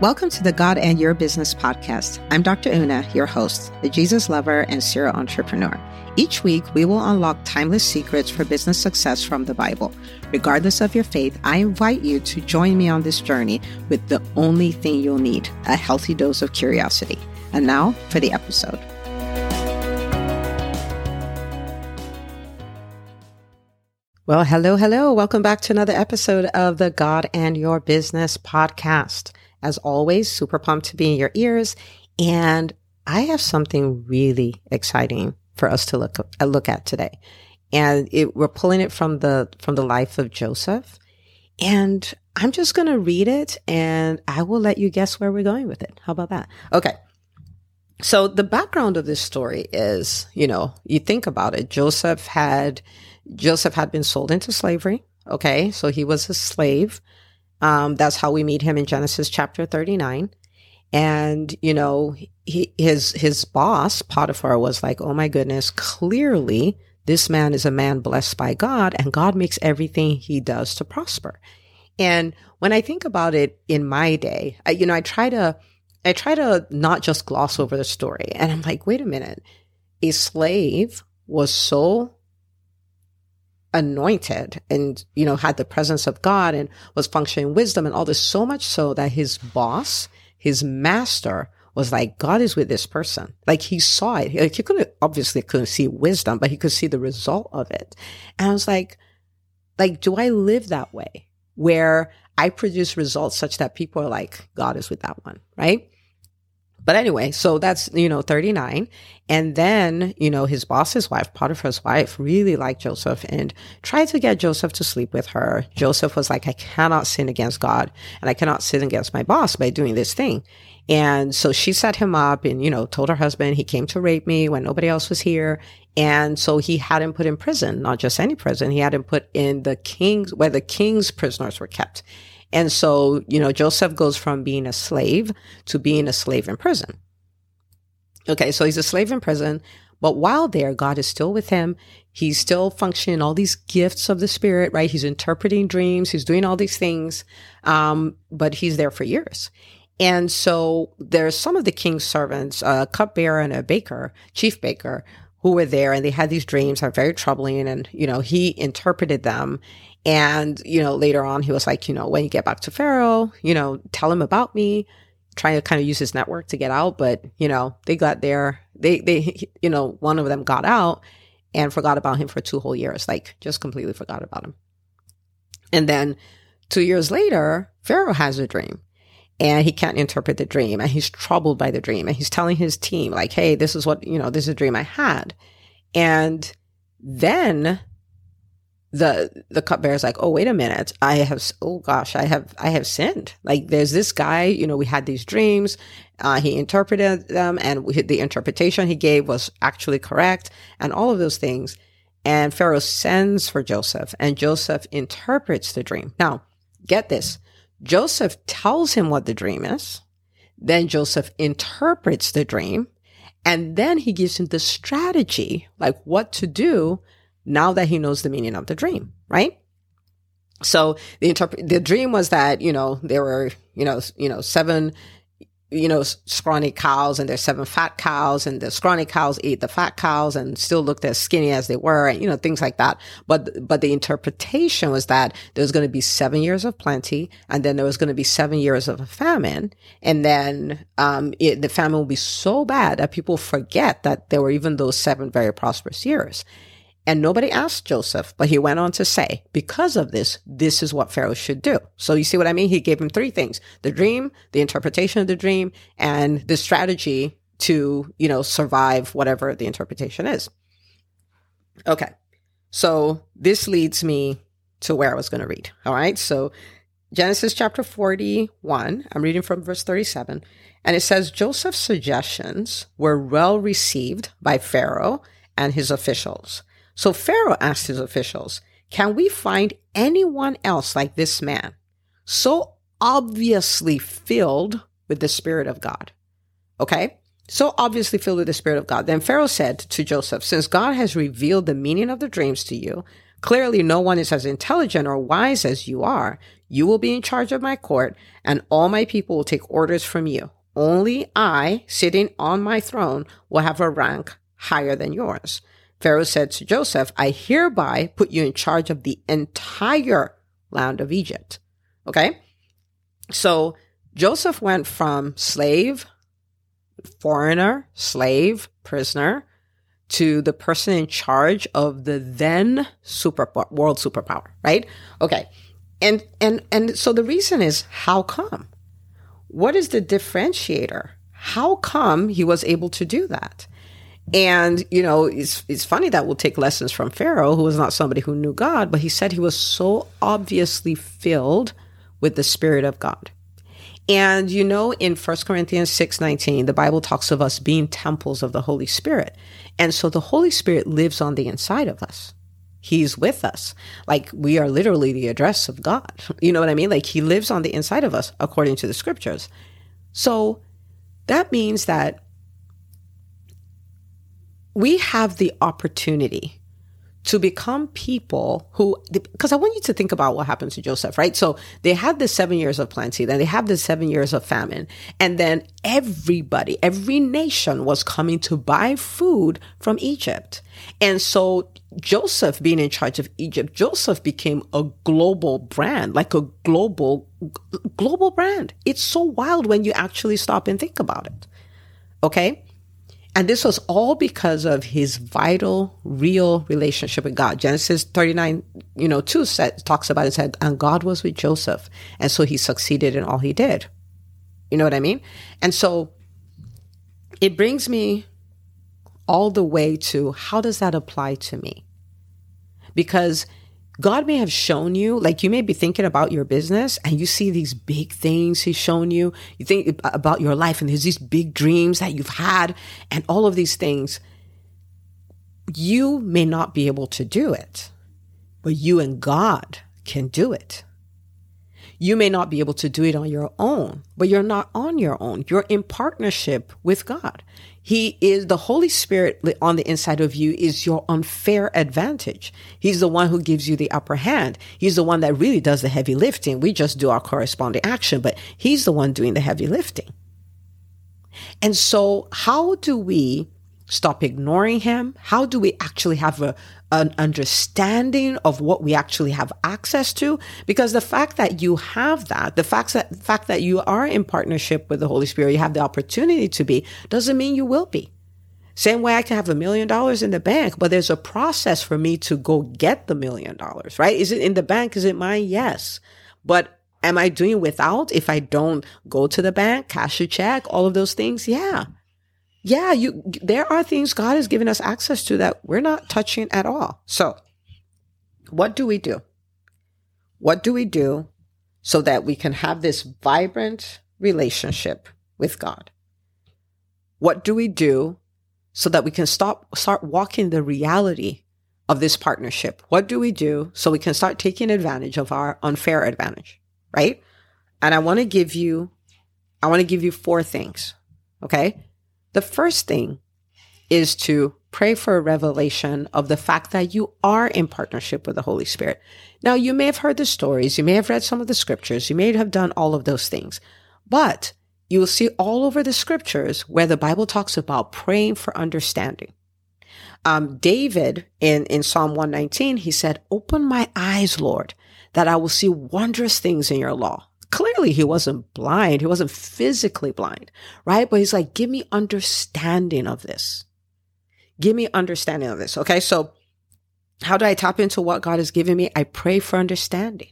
Welcome to the God and Your Business podcast. I'm Dr. Una, your host, a Jesus lover and serial entrepreneur. Each week, we will unlock timeless secrets for business success from the Bible. Regardless of your faith, I invite you to join me on this journey with the only thing you'll need a healthy dose of curiosity. And now for the episode. Well, hello, hello. Welcome back to another episode of the God and Your Business podcast. As always, super pumped to be in your ears. And I have something really exciting for us to look, uh, look at today. And it, we're pulling it from the, from the life of Joseph. And I'm just going to read it and I will let you guess where we're going with it. How about that? Okay. So the background of this story is, you know, you think about it. Joseph had, Joseph had been sold into slavery. Okay. So he was a slave. Um, that's how we meet him in Genesis chapter 39. And, you know, he, his, his boss, Potiphar, was like, Oh my goodness, clearly this man is a man blessed by God and God makes everything he does to prosper. And when I think about it in my day, I, you know, I try to, I try to not just gloss over the story. And I'm like, wait a minute. A slave was so anointed and, you know, had the presence of God and was functioning wisdom and all this so much so that his boss, his master was like, God is with this person. Like he saw it. Like he couldn't, obviously couldn't see wisdom, but he could see the result of it. And I was like, like, do I live that way where I produce results such that people are like, God is with that one, right? But anyway, so that's, you know, 39. And then, you know, his boss's wife, Potiphar's wife, really liked Joseph and tried to get Joseph to sleep with her. Joseph was like, I cannot sin against God and I cannot sin against my boss by doing this thing. And so she set him up and, you know, told her husband he came to rape me when nobody else was here. And so he had him put in prison, not just any prison. He had him put in the king's, where the king's prisoners were kept. And so, you know, Joseph goes from being a slave to being a slave in prison. Okay, so he's a slave in prison, but while there, God is still with him. He's still functioning all these gifts of the Spirit, right? He's interpreting dreams. He's doing all these things. Um, but he's there for years. And so there's some of the king's servants, a cupbearer and a baker, chief baker, who were there and they had these dreams that are very troubling. And, you know, he interpreted them and, you know, later on, he was like, you know, when you get back to Pharaoh, you know, tell him about me, trying to kind of use his network to get out. But, you know, they got there. They, they, you know, one of them got out and forgot about him for two whole years, like just completely forgot about him. And then two years later, Pharaoh has a dream and he can't interpret the dream and he's troubled by the dream and he's telling his team like, Hey, this is what, you know, this is a dream I had. And then the the cupbearer is like, oh wait a minute, I have oh gosh, I have I have sinned. Like there's this guy, you know, we had these dreams, uh, he interpreted them, and we, the interpretation he gave was actually correct, and all of those things. And Pharaoh sends for Joseph, and Joseph interprets the dream. Now, get this: Joseph tells him what the dream is, then Joseph interprets the dream, and then he gives him the strategy, like what to do now that he knows the meaning of the dream, right? So the interpret, the dream was that, you know, there were, you know, you know, seven, you know, scrawny cows and there's seven fat cows and the scrawny cows ate the fat cows and still looked as skinny as they were and, you know, things like that. But, but the interpretation was that there was going to be seven years of plenty and then there was going to be seven years of a famine. And then, um, it, the famine will be so bad that people forget that there were even those seven very prosperous years. And nobody asked Joseph, but he went on to say, because of this, this is what Pharaoh should do. So you see what I mean? He gave him three things, the dream, the interpretation of the dream, and the strategy to, you know, survive whatever the interpretation is. Okay. So this leads me to where I was going to read. All right. So Genesis chapter 41, I'm reading from verse 37, and it says Joseph's suggestions were well received by Pharaoh and his officials. So Pharaoh asked his officials, can we find anyone else like this man? So obviously filled with the Spirit of God. Okay? So obviously filled with the Spirit of God. Then Pharaoh said to Joseph, since God has revealed the meaning of the dreams to you, clearly no one is as intelligent or wise as you are. You will be in charge of my court, and all my people will take orders from you. Only I, sitting on my throne, will have a rank higher than yours. Pharaoh said to Joseph, I hereby put you in charge of the entire land of Egypt. Okay? So Joseph went from slave, foreigner, slave, prisoner, to the person in charge of the then super world superpower, right? Okay. And and and so the reason is how come? What is the differentiator? How come he was able to do that? And, you know, it's, it's funny that we'll take lessons from Pharaoh, who was not somebody who knew God, but he said he was so obviously filled with the Spirit of God. And you know, in 1 Corinthians 6 19, the Bible talks of us being temples of the Holy Spirit. And so the Holy Spirit lives on the inside of us. He's with us. Like we are literally the address of God. You know what I mean? Like he lives on the inside of us according to the scriptures. So that means that we have the opportunity to become people who, because I want you to think about what happened to Joseph, right? So they had the seven years of plenty, then they have the seven years of famine, and then everybody, every nation was coming to buy food from Egypt. And so Joseph being in charge of Egypt, Joseph became a global brand, like a global, global brand. It's so wild when you actually stop and think about it. Okay. And this was all because of his vital, real relationship with God. Genesis 39, you know, 2 said, talks about it, said, and God was with Joseph. And so he succeeded in all he did. You know what I mean? And so it brings me all the way to how does that apply to me? Because God may have shown you, like you may be thinking about your business and you see these big things he's shown you. You think about your life and there's these big dreams that you've had and all of these things. You may not be able to do it, but you and God can do it. You may not be able to do it on your own, but you're not on your own. You're in partnership with God. He is the Holy Spirit on the inside of you is your unfair advantage. He's the one who gives you the upper hand. He's the one that really does the heavy lifting. We just do our corresponding action, but he's the one doing the heavy lifting. And so how do we stop ignoring him? How do we actually have a, an understanding of what we actually have access to? Because the fact that you have that, the fact that, fact that you are in partnership with the Holy Spirit, you have the opportunity to be, doesn't mean you will be. Same way I can have a million dollars in the bank, but there's a process for me to go get the million dollars, right? Is it in the bank? Is it mine? Yes. But am I doing without if I don't go to the bank, cash a check, all of those things? Yeah yeah, you, there are things God has given us access to that we're not touching at all. So what do we do? What do we do so that we can have this vibrant relationship with God? What do we do so that we can stop, start walking the reality of this partnership? What do we do so we can start taking advantage of our unfair advantage? Right. And I want to give you, I want to give you four things. Okay. The first thing is to pray for a revelation of the fact that you are in partnership with the Holy Spirit. Now, you may have heard the stories, you may have read some of the scriptures, you may have done all of those things, but you will see all over the scriptures where the Bible talks about praying for understanding. Um, David in, in Psalm 119, he said, open my eyes, Lord, that I will see wondrous things in your law clearly he wasn't blind. He wasn't physically blind, right? But he's like, give me understanding of this. Give me understanding of this. Okay. So how do I tap into what God has given me? I pray for understanding.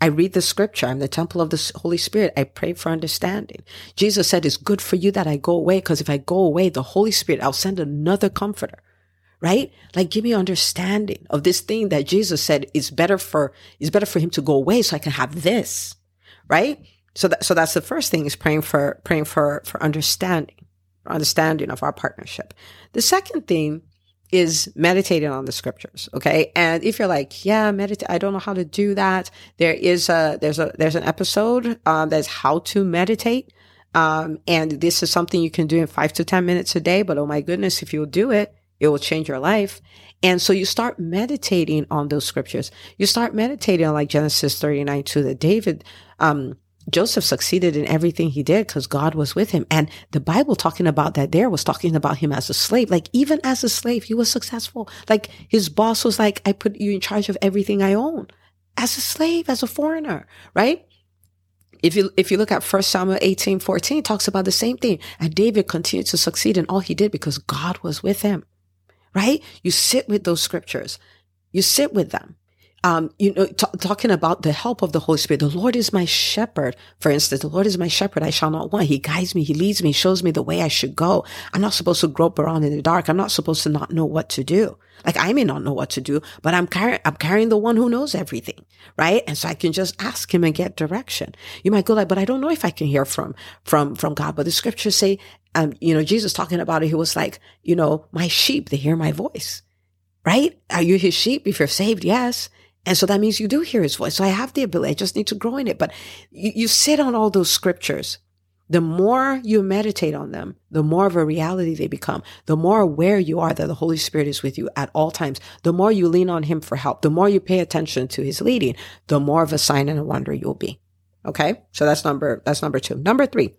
I read the scripture. I'm the temple of the Holy Spirit. I pray for understanding. Jesus said, it's good for you that I go away because if I go away, the Holy Spirit, I'll send another comforter right? Like give me understanding of this thing that Jesus said is better for, is better for him to go away so I can have this right? So that, so that's the first thing is praying for, praying for, for understanding, understanding of our partnership. The second thing is meditating on the scriptures. Okay. And if you're like, yeah, meditate, I don't know how to do that. There is a, there's a, there's an episode, um, that's how to meditate. Um, and this is something you can do in five to 10 minutes a day. But oh my goodness, if you'll do it, It will change your life. And so you start meditating on those scriptures. You start meditating on like Genesis 39 2 that David, um, Joseph succeeded in everything he did because God was with him. And the Bible talking about that there was talking about him as a slave. Like even as a slave, he was successful. Like his boss was like, I put you in charge of everything I own as a slave, as a foreigner, right? If you, if you look at 1 Samuel 18, 14, talks about the same thing. And David continued to succeed in all he did because God was with him, right? You sit with those scriptures. You sit with them um, you know, t- talking about the help of the Holy Spirit. The Lord is my shepherd. For instance, the Lord is my shepherd. I shall not want. He guides me. He leads me, shows me the way I should go. I'm not supposed to grope around in the dark. I'm not supposed to not know what to do. Like I may not know what to do, but I'm carrying, I'm carrying the one who knows everything. Right. And so I can just ask him and get direction. You might go like, but I don't know if I can hear from, from, from God. But the scriptures say, um, you know, Jesus talking about it, he was like, you know, my sheep, they hear my voice. Right? Are you his sheep? If you're saved, yes. And so that means you do hear his voice. So I have the ability. I just need to grow in it. But you, you sit on all those scriptures. The more you meditate on them, the more of a reality they become. The more aware you are that the Holy Spirit is with you at all times. The more you lean on him for help. The more you pay attention to his leading, the more of a sign and a wonder you'll be. Okay. So that's number, that's number two. Number three.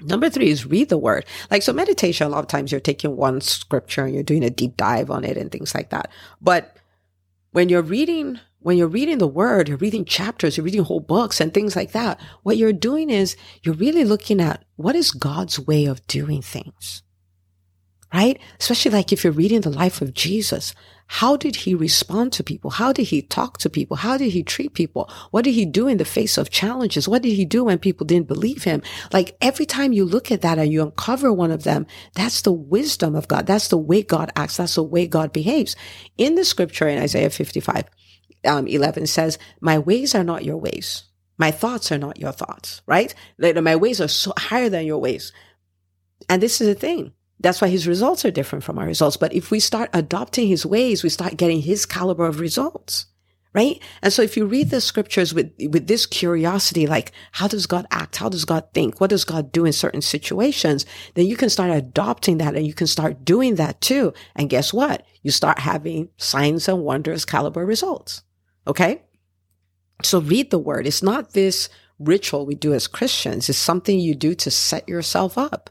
Number three is read the word. Like, so meditation, a lot of times you're taking one scripture and you're doing a deep dive on it and things like that. But when you're reading when you're reading the word, you're reading chapters, you're reading whole books and things like that. What you're doing is you're really looking at what is God's way of doing things. Right? Especially like if you're reading the life of Jesus. How did he respond to people? How did he talk to people? How did he treat people? What did he do in the face of challenges? What did he do when people didn't believe him? Like every time you look at that and you uncover one of them, that's the wisdom of God. That's the way God acts. That's the way God behaves. In the scripture in Isaiah 55, um, 11 says, my ways are not your ways. My thoughts are not your thoughts, right? My ways are so higher than your ways. And this is the thing. That's why his results are different from our results. But if we start adopting his ways, we start getting his caliber of results. Right. And so if you read the scriptures with, with this curiosity, like how does God act? How does God think? What does God do in certain situations? Then you can start adopting that and you can start doing that too. And guess what? You start having signs and wonders caliber results. Okay. So read the word. It's not this ritual we do as Christians. It's something you do to set yourself up.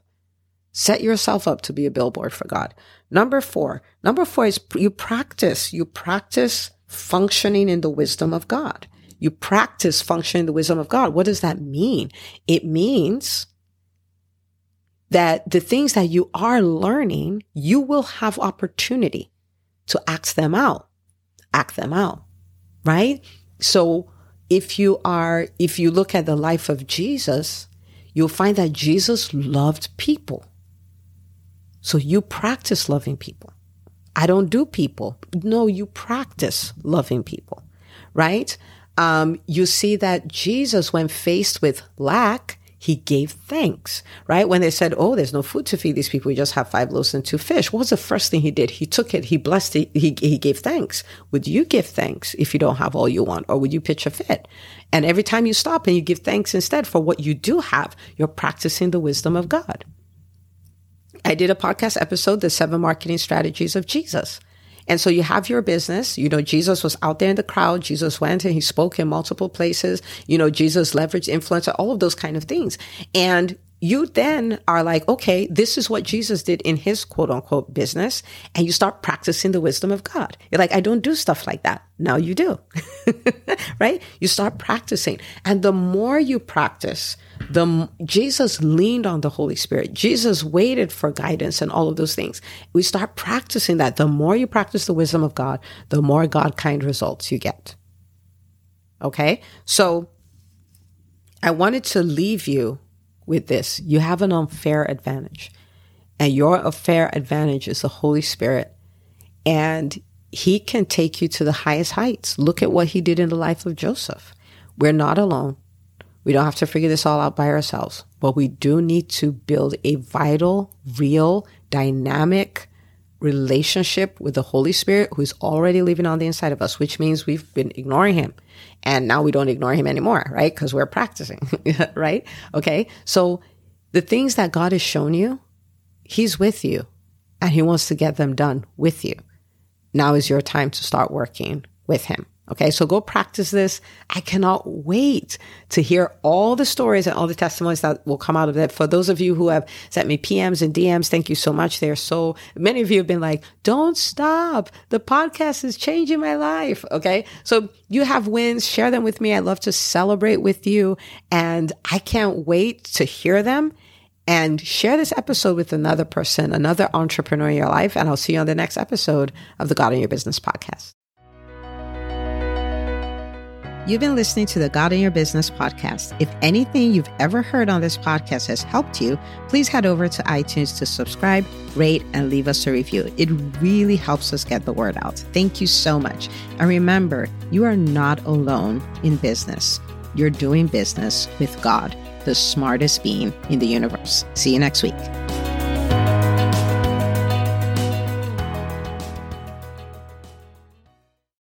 Set yourself up to be a billboard for God. Number four. Number four is you practice. You practice functioning in the wisdom of God. You practice functioning in the wisdom of God. What does that mean? It means that the things that you are learning, you will have opportunity to act them out. Act them out. Right? So if you are, if you look at the life of Jesus, you'll find that Jesus loved people. So you practice loving people. I don't do people. No, you practice loving people, right? Um, you see that Jesus, when faced with lack, he gave thanks, right? When they said, Oh, there's no food to feed these people. We just have five loaves and two fish. What was the first thing he did? He took it. He blessed it. He, he gave thanks. Would you give thanks if you don't have all you want? Or would you pitch a fit? And every time you stop and you give thanks instead for what you do have, you're practicing the wisdom of God. I did a podcast episode, The Seven Marketing Strategies of Jesus. And so you have your business. You know, Jesus was out there in the crowd. Jesus went and he spoke in multiple places. You know, Jesus leveraged influence, all of those kind of things. And you then are like, okay, this is what Jesus did in his quote unquote business. And you start practicing the wisdom of God. You're like, I don't do stuff like that. Now you do, right? You start practicing. And the more you practice, the Jesus leaned on the Holy Spirit. Jesus waited for guidance and all of those things. We start practicing that. The more you practice the wisdom of God, the more God kind results you get. Okay. So I wanted to leave you with this. You have an unfair advantage. And your unfair advantage is the Holy Spirit. And he can take you to the highest heights. Look at what he did in the life of Joseph. We're not alone. We don't have to figure this all out by ourselves, but we do need to build a vital, real, dynamic relationship with the Holy Spirit who is already living on the inside of us, which means we've been ignoring him. And now we don't ignore him anymore, right? Because we're practicing, right? Okay. So the things that God has shown you, he's with you. and he wants to get them done with you. Now is your time to start working with him. Okay. So go practice this. I cannot wait to hear all the stories and all the testimonies that will come out of it. For those of you who have sent me PMs and DMs, thank you so much. They're so many of you have been like, don't stop. The podcast is changing my life. Okay. So you have wins. Share them with me. I love to celebrate with you and I can't wait to hear them and share this episode with another person, another entrepreneur in your life. And I'll see you on the next episode of the God in Your Business podcast. You've been listening to the God in Your Business podcast. If anything you've ever heard on this podcast has helped you, please head over to iTunes to subscribe, rate, and leave us a review. It really helps us get the word out. Thank you so much. And remember, you are not alone in business. You're doing business with God, the smartest being in the universe. See you next week.